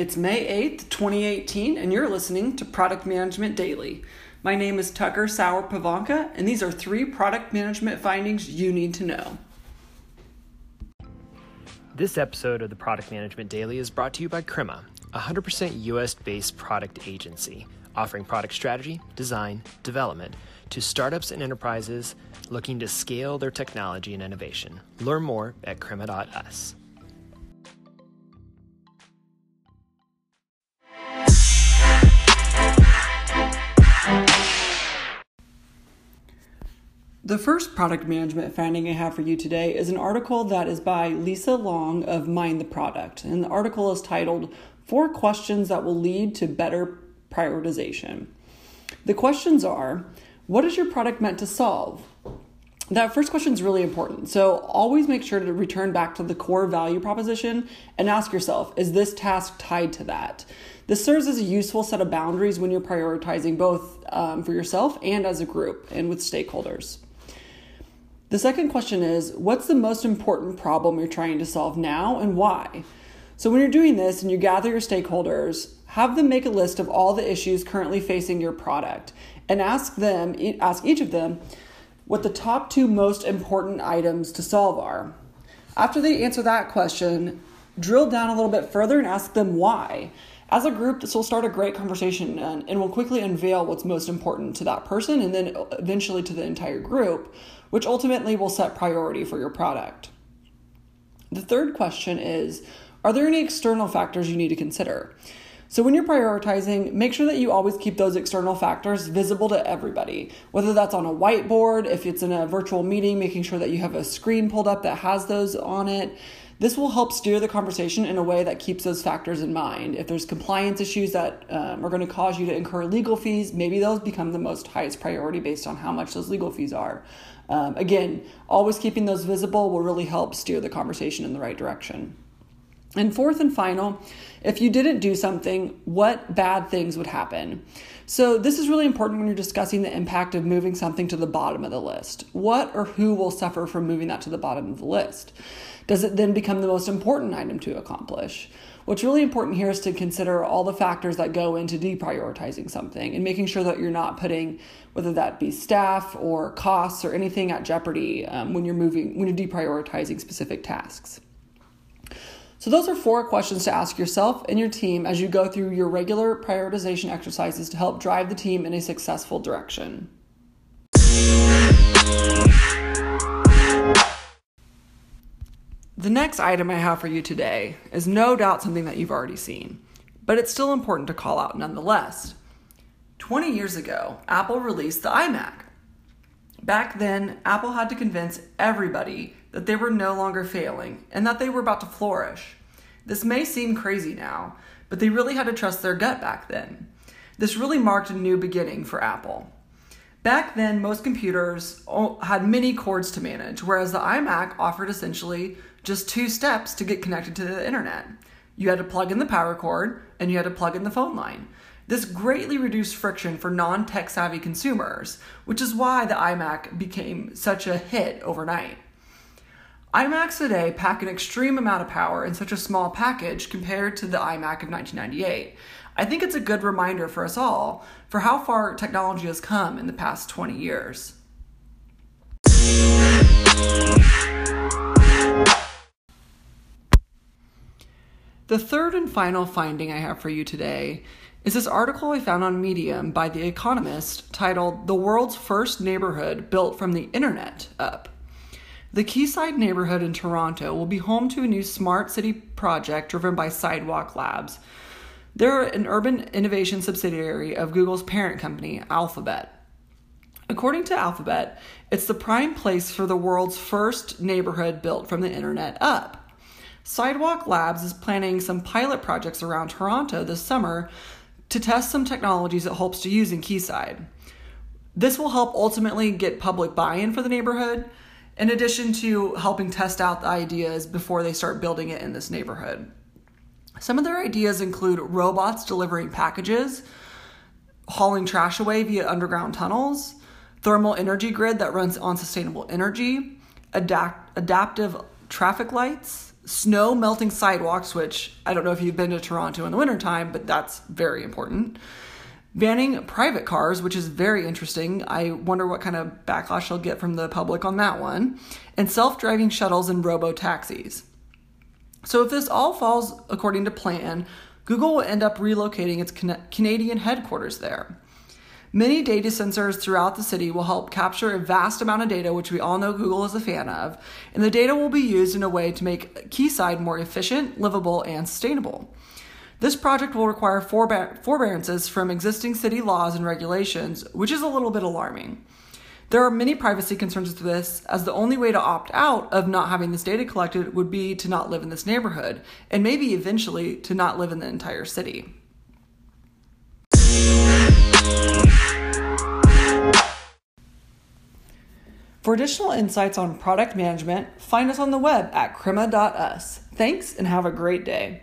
It's May 8th, 2018, and you're listening to Product Management Daily. My name is Tucker Sauer Pavanka, and these are three product management findings you need to know. This episode of the Product Management Daily is brought to you by Crema, a 100% US based product agency offering product strategy, design, development to startups and enterprises looking to scale their technology and innovation. Learn more at crema.us. The first product management finding I have for you today is an article that is by Lisa Long of Mind the Product. And the article is titled Four Questions That Will Lead to Better Prioritization. The questions are What is your product meant to solve? That first question is really important. So always make sure to return back to the core value proposition and ask yourself Is this task tied to that? This serves as a useful set of boundaries when you're prioritizing both um, for yourself and as a group and with stakeholders. The second question is what's the most important problem you're trying to solve now and why? So, when you're doing this and you gather your stakeholders, have them make a list of all the issues currently facing your product and ask them, ask each of them what the top two most important items to solve are. After they answer that question, drill down a little bit further and ask them why. As a group, this will start a great conversation and, and will quickly unveil what's most important to that person and then eventually to the entire group, which ultimately will set priority for your product. The third question is Are there any external factors you need to consider? So, when you're prioritizing, make sure that you always keep those external factors visible to everybody, whether that's on a whiteboard, if it's in a virtual meeting, making sure that you have a screen pulled up that has those on it. This will help steer the conversation in a way that keeps those factors in mind. If there's compliance issues that um, are going to cause you to incur legal fees, maybe those become the most highest priority based on how much those legal fees are. Um, again, always keeping those visible will really help steer the conversation in the right direction. And fourth and final, if you didn't do something, what bad things would happen? So, this is really important when you're discussing the impact of moving something to the bottom of the list. What or who will suffer from moving that to the bottom of the list? Does it then become the most important item to accomplish? What's really important here is to consider all the factors that go into deprioritizing something and making sure that you're not putting, whether that be staff or costs or anything at jeopardy um, when you're moving, when you're deprioritizing specific tasks. So, those are four questions to ask yourself and your team as you go through your regular prioritization exercises to help drive the team in a successful direction. The next item I have for you today is no doubt something that you've already seen, but it's still important to call out nonetheless. 20 years ago, Apple released the iMac. Back then, Apple had to convince everybody that they were no longer failing and that they were about to flourish. This may seem crazy now, but they really had to trust their gut back then. This really marked a new beginning for Apple. Back then, most computers had many cords to manage, whereas the iMac offered essentially just two steps to get connected to the internet. You had to plug in the power cord and you had to plug in the phone line. This greatly reduced friction for non tech savvy consumers, which is why the iMac became such a hit overnight. iMacs today pack an extreme amount of power in such a small package compared to the iMac of 1998. I think it's a good reminder for us all for how far technology has come in the past 20 years. The third and final finding I have for you today is this article I found on Medium by The Economist titled The World's First Neighborhood Built from the Internet Up. The Quayside neighborhood in Toronto will be home to a new smart city project driven by Sidewalk Labs. They're an urban innovation subsidiary of Google's parent company, Alphabet. According to Alphabet, it's the prime place for the world's first neighborhood built from the internet up. Sidewalk Labs is planning some pilot projects around Toronto this summer to test some technologies it hopes to use in Quayside. This will help ultimately get public buy in for the neighborhood, in addition to helping test out the ideas before they start building it in this neighborhood. Some of their ideas include robots delivering packages, hauling trash away via underground tunnels, thermal energy grid that runs on sustainable energy, adapt- adaptive traffic lights, snow melting sidewalks, which I don't know if you've been to Toronto in the wintertime, but that's very important. Banning private cars, which is very interesting. I wonder what kind of backlash you'll get from the public on that one. And self driving shuttles and robo taxis. So, if this all falls according to plan, Google will end up relocating its Canadian headquarters there. Many data sensors throughout the city will help capture a vast amount of data, which we all know Google is a fan of, and the data will be used in a way to make Quayside more efficient, livable, and sustainable. This project will require forbearances from existing city laws and regulations, which is a little bit alarming. There are many privacy concerns with this, as the only way to opt out of not having this data collected would be to not live in this neighborhood, and maybe eventually to not live in the entire city. For additional insights on product management, find us on the web at crema.us. Thanks and have a great day.